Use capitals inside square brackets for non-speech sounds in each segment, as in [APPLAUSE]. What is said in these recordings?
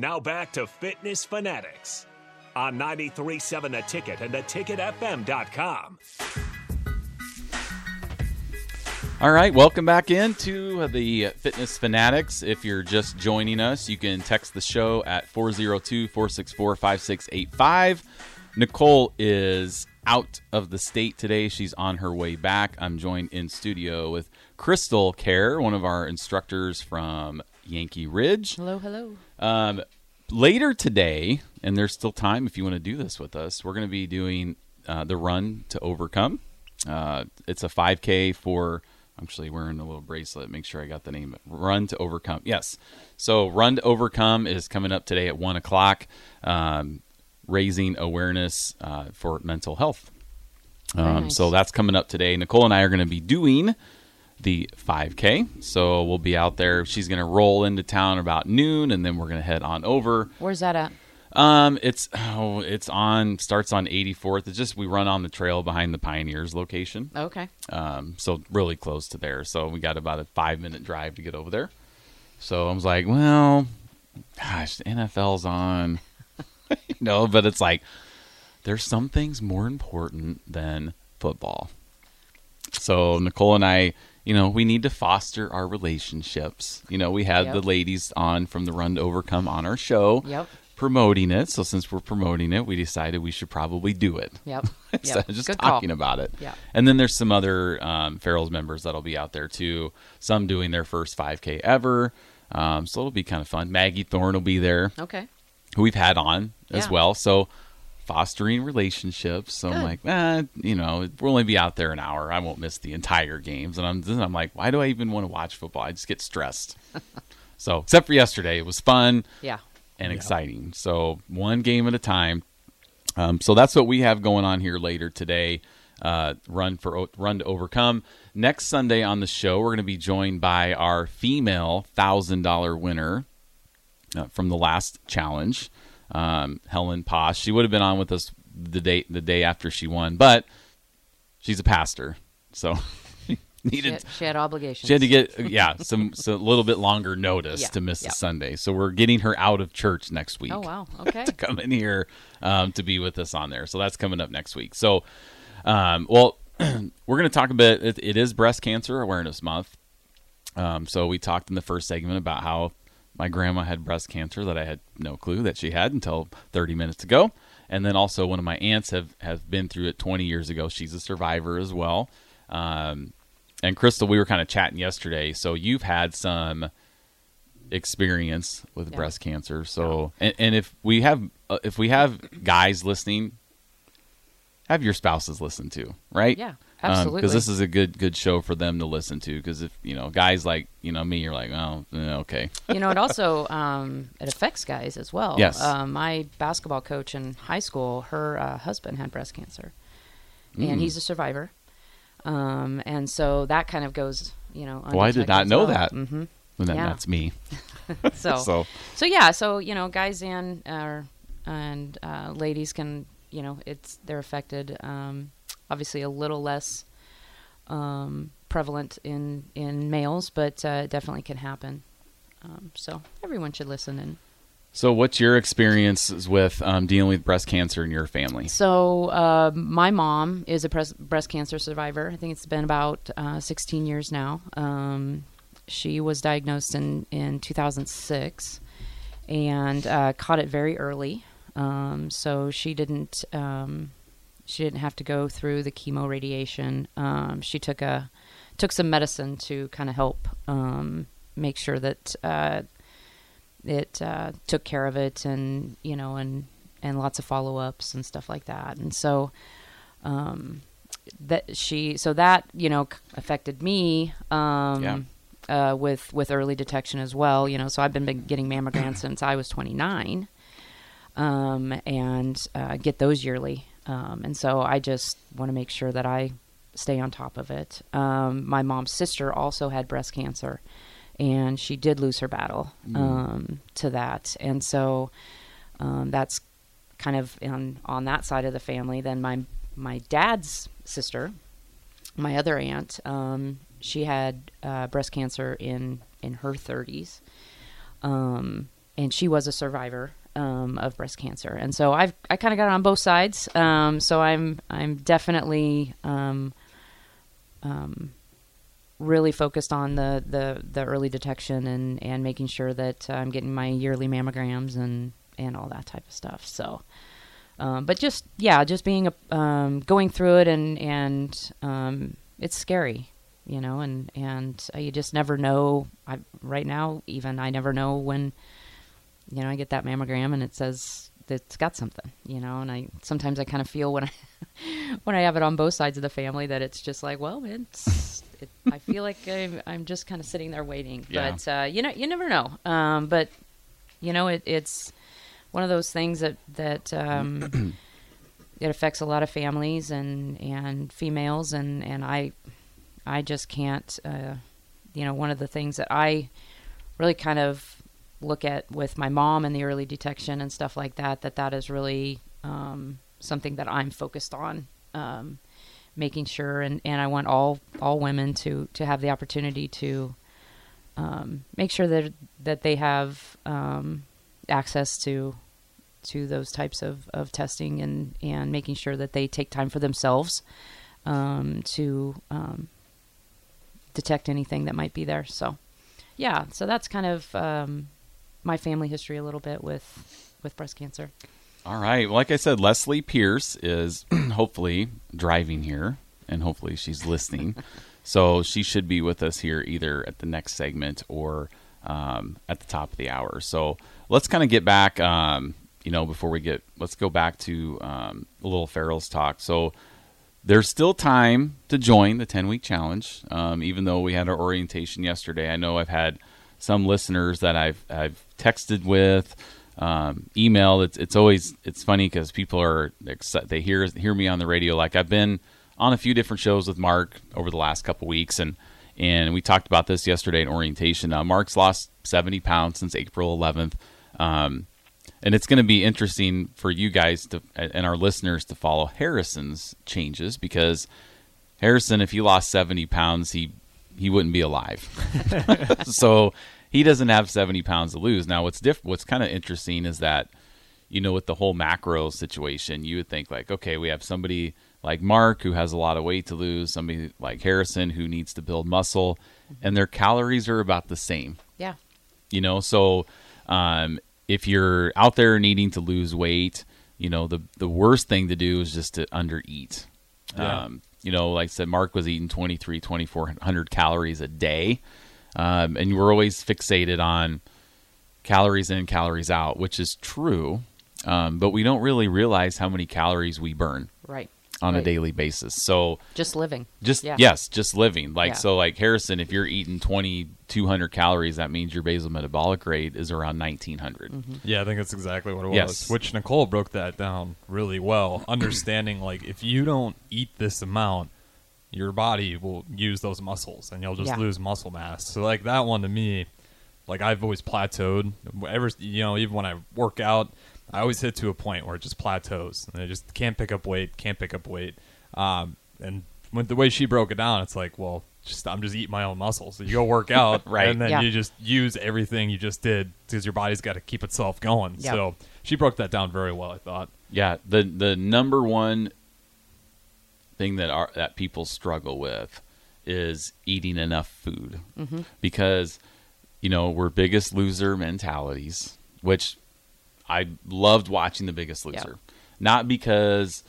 Now back to Fitness Fanatics on 93.7 The Ticket and theticketfm.com. All right, welcome back into the Fitness Fanatics. If you're just joining us, you can text the show at 402 464 5685. Nicole is out of the state today. She's on her way back. I'm joined in studio with Crystal Care, one of our instructors from Yankee Ridge. Hello, hello. Um, later today, and there's still time if you want to do this with us, we're going to be doing uh, the Run to Overcome. Uh, it's a 5K for. I'm actually wearing a little bracelet. Make sure I got the name. Run to Overcome. Yes. So Run to Overcome is coming up today at one o'clock, um, raising awareness uh, for mental health. Um, nice. So that's coming up today. Nicole and I are going to be doing the 5K. So we'll be out there. She's going to roll into town about noon, and then we're going to head on over. Where's that at? Um, it's oh, it's on starts on 84th. It's just we run on the trail behind the Pioneers location. Okay. Um, so really close to there. So we got about a five minute drive to get over there. So I was like, well, gosh, the NFL's on, [LAUGHS] you know, but it's like there's some things more important than football. So Nicole and I, you know, we need to foster our relationships. You know, we had Yep. the ladies on from the Run to Overcome on our show Yep. promoting it. So since we're promoting it, we decided we should probably do it Yep. [LAUGHS] instead yep. of just Good talking call. about it. Yeah. And then there's some other um, Farrell's members that'll be out there too. Some doing their first 5K ever. Um, so it'll be kind of fun. Maggie Thorne will be there, Okay. who we've had on as well. So fostering relationships. So I'm like, eh, you know, we'll only be out there an hour. I won't miss the entire games. And I'm, then I'm like, why do I even want to watch football? I just get stressed. [LAUGHS] so except for yesterday, it was fun Yeah. and exciting. So one game at a time. Um, so that's what we have going on here later today. Uh, run for run to overcome. Next Sunday on the show, we're going to be joined by our female thousand dollar winner uh, from the last challenge, um, Helen Posh. She would have been on with us the day the day after she won, but she's a pastor, so [LAUGHS] She needed had, she had obligations. she had to get yeah some, [LAUGHS] some a little bit longer notice Yeah, to miss yeah. the Sunday. So we're getting her out of church next week Oh wow. [LAUGHS] Okay. to come in here um, to be with us on there. So that's coming up next week. So, um, well, [CLEARS THROAT] we're going to talk a bit. It, it is Breast Cancer Awareness Month. Um, so we talked in the first segment about how my grandma had breast cancer that I had no clue that she had until 30 minutes ago. And then also one of my aunts have, have been through it 20 years ago. She's a survivor as well. Um, and Crystal, we were kind of chatting yesterday. So you've had some experience with Yeah. breast cancer. So, and, and if we have uh, if we have guys listening, have your spouses listen to, right? Yeah, Absolutely, because absolutely. this is a good good show for them to listen to. Because if you know guys like you know me, you're like, oh, okay, you know, it also um, it affects guys as well. Yes. Uh, my basketball coach in high school, her uh, husband had breast cancer, Mm. and he's a survivor. Um, and so that kind of goes, you know. Well, I did not know that. Mm-hmm. and then Yeah. that's me. [LAUGHS] [LAUGHS] So, So so yeah, so you know, guys and uh, and uh, ladies can, you know, it's they're affected. Um, obviously, a little less um, prevalent in in males, but uh, definitely can happen. Um, so everyone should listen. And so what's your experiences with um, dealing with breast cancer in your family? so uh, my mom is a pres- breast cancer survivor. I think it's been about uh, 16 years now. Um, she was diagnosed in in 2006 and uh, caught it very early. Um, so she didn't um, she didn't have to go through the chemo radiation. Um, she took a took some medicine to kind of help um, make sure that uh, it uh, took care of it, and you know, and and lots of follow ups and stuff like that. And so um, that she so that you know affected me. Um, Yeah. Uh, with with early detection as well, you know, so I've been, been getting mammograms since I was 29, um, and uh, get those yearly. Um, and so I just want to make sure that I stay on top of it. Um, my mom's sister also had breast cancer, and she did lose her battle um, to that. And so um, that's kind of on on that side of the family. Then my my dad's sister, my other aunt, um, she had uh, breast cancer in in her 30s. Um, and she was a survivor um, of breast cancer, and so I've I kind of got it on both sides. Um, so I'm I'm definitely um, um, really focused on the, the, the early detection and, and making sure that I'm getting my yearly mammograms and, and all that type of stuff. So, um, but just yeah, just being a um, going through it and and it's scary, you know, and and you just never know. I, right now, even I never know when, you know, I get that mammogram and it says it's got something, you know, and I sometimes I kind of feel when I [LAUGHS] when I have it on both sides of the family that it's just like, well, it's. It, I feel like [LAUGHS] I'm, I'm just kind of sitting there waiting, Yeah. but uh, you know, you never know. Um, but you know, it, it's one of those things that that um, [CLEARS THROAT] it affects a lot of families and and females, and and I I just can't. Uh, you know, one of the things that I really kind of look at with my mom and the early detection and stuff like that that that is really um, something that I'm focused on um, making sure and, and I want all all women to to have the opportunity to um, make sure that that they have um, access to to those types of, of testing and, and making sure that they take time for themselves um, to um, detect anything that might be there. So, yeah, so that's kind of um, my family history a little bit with with breast cancer. All right. Like I said, Leslie Pierce is [CLEARS THROAT] hopefully driving here, and hopefully she's listening. [LAUGHS] so she should be with us here either at the next segment or um, at the top of the hour. So let's kind of get back. Um, you know, before we get, let's go back to um, a little Farrell's talk. So there's still time to join the 10 week challenge, um, even though we had our orientation yesterday. I know I've had some listeners that I've I've texted with, um, email. It's it's always it's funny because people are they hear hear me on the radio. Like I've been on a few different shows with Mark over the last couple weeks, and and we talked about this yesterday in orientation. Now Mark's lost 70 pounds since April 11th. Um, and it's going to be interesting for you guys to and our listeners to follow Harrison's changes because Harrison, if he lost seventy pounds, he he wouldn't be alive. [LAUGHS] so he doesn't have seventy pounds to lose. Now, what's diff- What's kind of interesting is that you know with the whole macro situation, you would think like, okay, we have somebody like Mark who has a lot of weight to lose, somebody like Harrison who needs to build muscle, and their calories are about the same Yeah. you know so um, if you're out there needing to lose weight you know the the worst thing to do is just to undereat Yeah. um, you know like i said mark was eating 23 2400 calories a day. Um, and we're always fixated on calories in calories out which is true. Um, but we don't really realize how many calories we burn. Right. On a daily basis so Just living. just Yeah. yes, just living. Like Yeah. so like Harrison, if you're eating twenty two hundred calories, that means your basal metabolic rate is around 1900. Mm-hmm. Yeah, I think that's exactly what it was. Yes. Which Nicole broke that down really well, [CLEARS THROAT] understanding like if you don't eat this amount, your body will use those muscles and you'll just Yeah. lose muscle mass. So like that one to me, like I've always plateaued. Ever you know, even when I work out, I always hit to a point where it just plateaus and I just can't pick up weight, can't pick up weight. Um, and when the way she broke it down, it's like, well, just I'm just eating my own muscles. So you go work [LAUGHS] out, Right. And then Yeah. you just use everything you just did because your body's got to keep itself going. Yeah. So she broke that down very well. I thought. Yeah, the the number one thing that our, that people struggle with is eating enough food Mm-hmm. because you know we're biggest loser mentalities, which I loved watching the Biggest. Loser, not because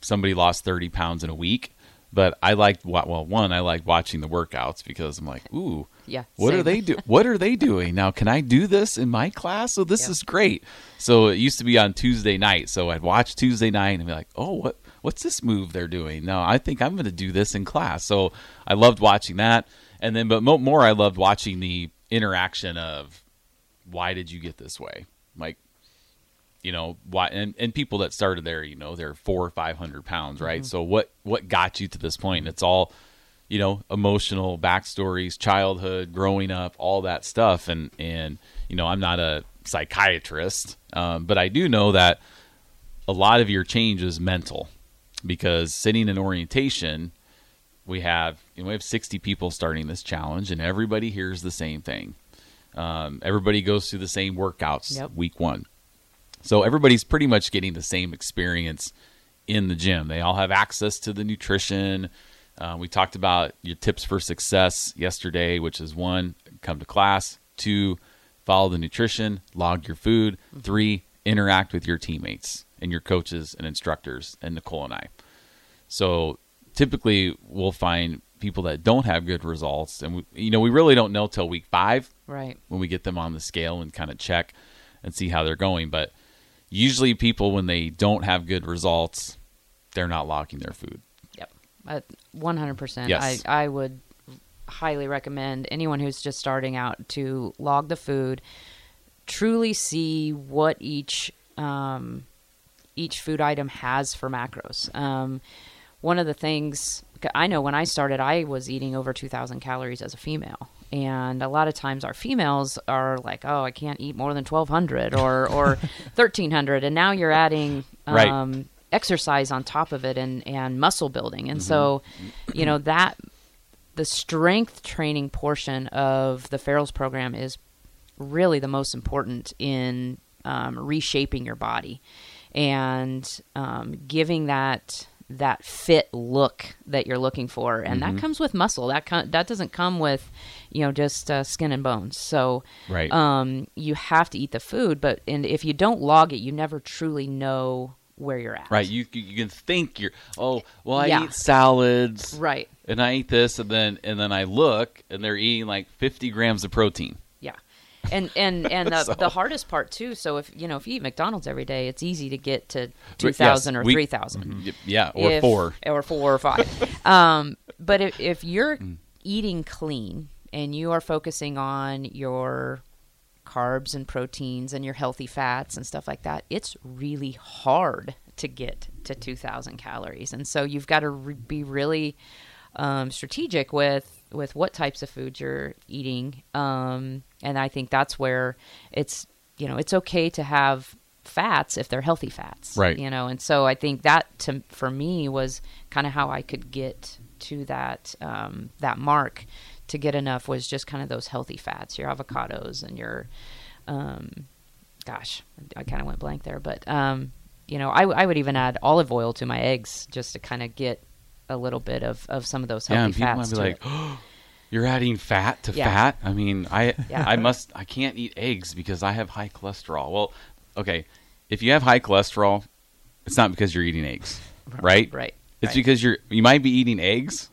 somebody lost thirty pounds in a week. But I liked well, one I liked watching the workouts because I'm like, ooh, Yeah, what are they do? [LAUGHS] What are they doing now? Can I do this in my class? So this Yeah. is great. So it used to be on Tuesday night. So I'd watch Tuesday night and be like, oh, what what's this move they're doing? No, I think I'm going to do this in class. So I loved watching that. And then, but mo- more, I loved watching the interaction of why did you get this way? Like, you know why and, and people that started there you know they're four or five hundred pounds right? So what what got you to this point? It's all you know emotional backstories childhood growing up all that stuff. And and you know i'm not a psychiatrist um, but i do know that a lot of your change is mental because sitting in orientation we have you know, we have 60 people starting this challenge and everybody hears the same thing. Um, everybody goes through the same workouts Yep. week one. So everybody's pretty much getting the same experience in the gym. They all have access to the nutrition. Uh, we talked about your tips for success yesterday, which is one, come to class, two, follow the nutrition, log your food, three, interact with your teammates and your coaches and instructors, and Nicole and I. So typically, we'll find people that don't have good results, and we, you know we really don't know till week five Right. when we get them on the scale and kind of check and see how they're going. But usually, people when they don't have good results, they're not logging their food. Yep. Uh, One hundred percent. Yes. I I would highly recommend anyone who's just starting out to log the food, truly see what each um, each food item has for macros. Um, one of the things I know when I started, I was eating over two thousand calories as a female. And a lot of times, our females are like, "Oh, I can't eat more than twelve hundred or or [LAUGHS] thirteen hundred, and now you're adding Right. um, exercise on top of it and and muscle building. And so you know that the strength training portion of the Farrell's program is really the most important in um, reshaping your body and um, giving that that fit look that you're looking for and that comes with muscle that co- that doesn't come with you know just uh, skin and bones so Right. um, you have to eat the food but and if you don't log it you never truly know where you're at Right? You you can think you're oh well I Yeah. eat salads right and I eat this and then and then I look and they're eating like 50 grams of protein. And and [LAUGHS] and the, So- the hardest part too. So if you know if you eat McDonald's every day, it's easy to get to two thousand Yes, or we- three thousand. Y- Yeah, or If- four. or four or five. [LAUGHS] um, but if if you're Mm. eating clean and you are focusing on your carbs and proteins and your healthy fats and stuff like that, it's really hard to get to 2,000 calories. And so you've got to re- be really um, strategic with with what types of foods you're eating. Um, and I think that's where it's you know it's okay to have fats if they're healthy fats, Right. You know, and so I think that to for me was kind of how I could get to that um, that mark to get enough was just kind of those healthy fats, your avocados and your, um, gosh, I kind of went blank there, but um, you know, I, I would even add olive oil to my eggs just to kind of get a little bit of, of some of those Yeah, healthy and people might be like, oh, [GASPS] "You're adding fat to Yeah. fat." I mean, I [LAUGHS] Yeah. I must I can't eat eggs because I have high cholesterol. Well, okay, if you have high cholesterol, it's not because you're eating eggs, right? right, It's right. because you're you might be eating eggs,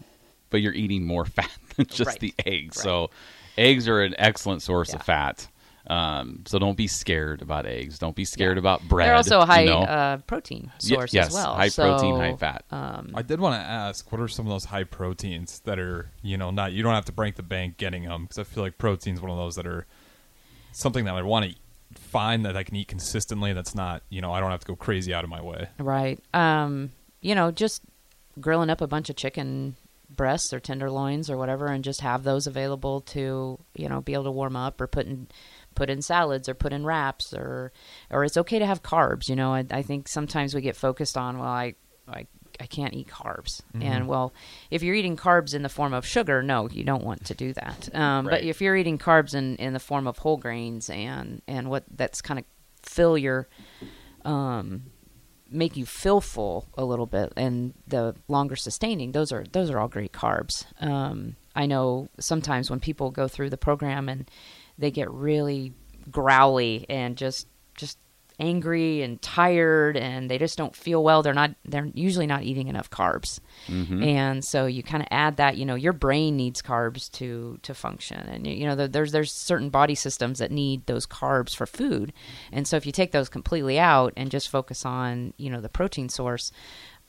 but you're eating more [LAUGHS] fat than just Right. the eggs. Right. So, eggs are an excellent source of fat. Um, so don't be scared about eggs. Don't be scared Yeah. about bread. They're also a high you know? uh, protein Ye- source yes, as well. high protein, high fat. Um, I did want to ask, what are some of those high proteins that are, you know, not you don't have to break the bank getting them because I feel like protein's one of those that are something that I want to find that I can eat consistently. That's not, you know, I don't have to go crazy out of my way. Right. Um, you know, just grilling up a bunch of chicken breasts or tenderloins or whatever and just have those available to, you know, be able to warm up or put in put in salads or put in wraps or or it's okay to have carbs, you know. I, I think sometimes we get focused on, well, I I I can't eat carbs. And well, if you're eating carbs in the form of sugar, no, you don't want to do that. Um, Right. But if you're eating carbs in, in the form of whole grains and and what that's kind of fill your um, make you feel full a little bit and the longer sustaining those are those are all great carbs um, i know sometimes when people go through the program and they get really growly and just just angry and tired and they just don't feel well. They're not they're usually not eating enough carbs. And so you kind of add that you know your brain needs carbs to to function. And you know there's there's certain body systems that need those carbs for food. And so if you take those completely out and just focus on you know the protein source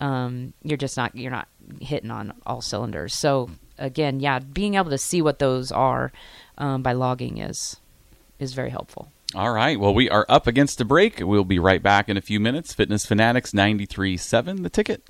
um, you're just not you're not hitting on all cylinders. So again yeah being able to see what those are um, by logging is is very helpful All right. Well, we are up against a break. We'll be right back in a few minutes. Fitness Fanatics 93.7, the ticket.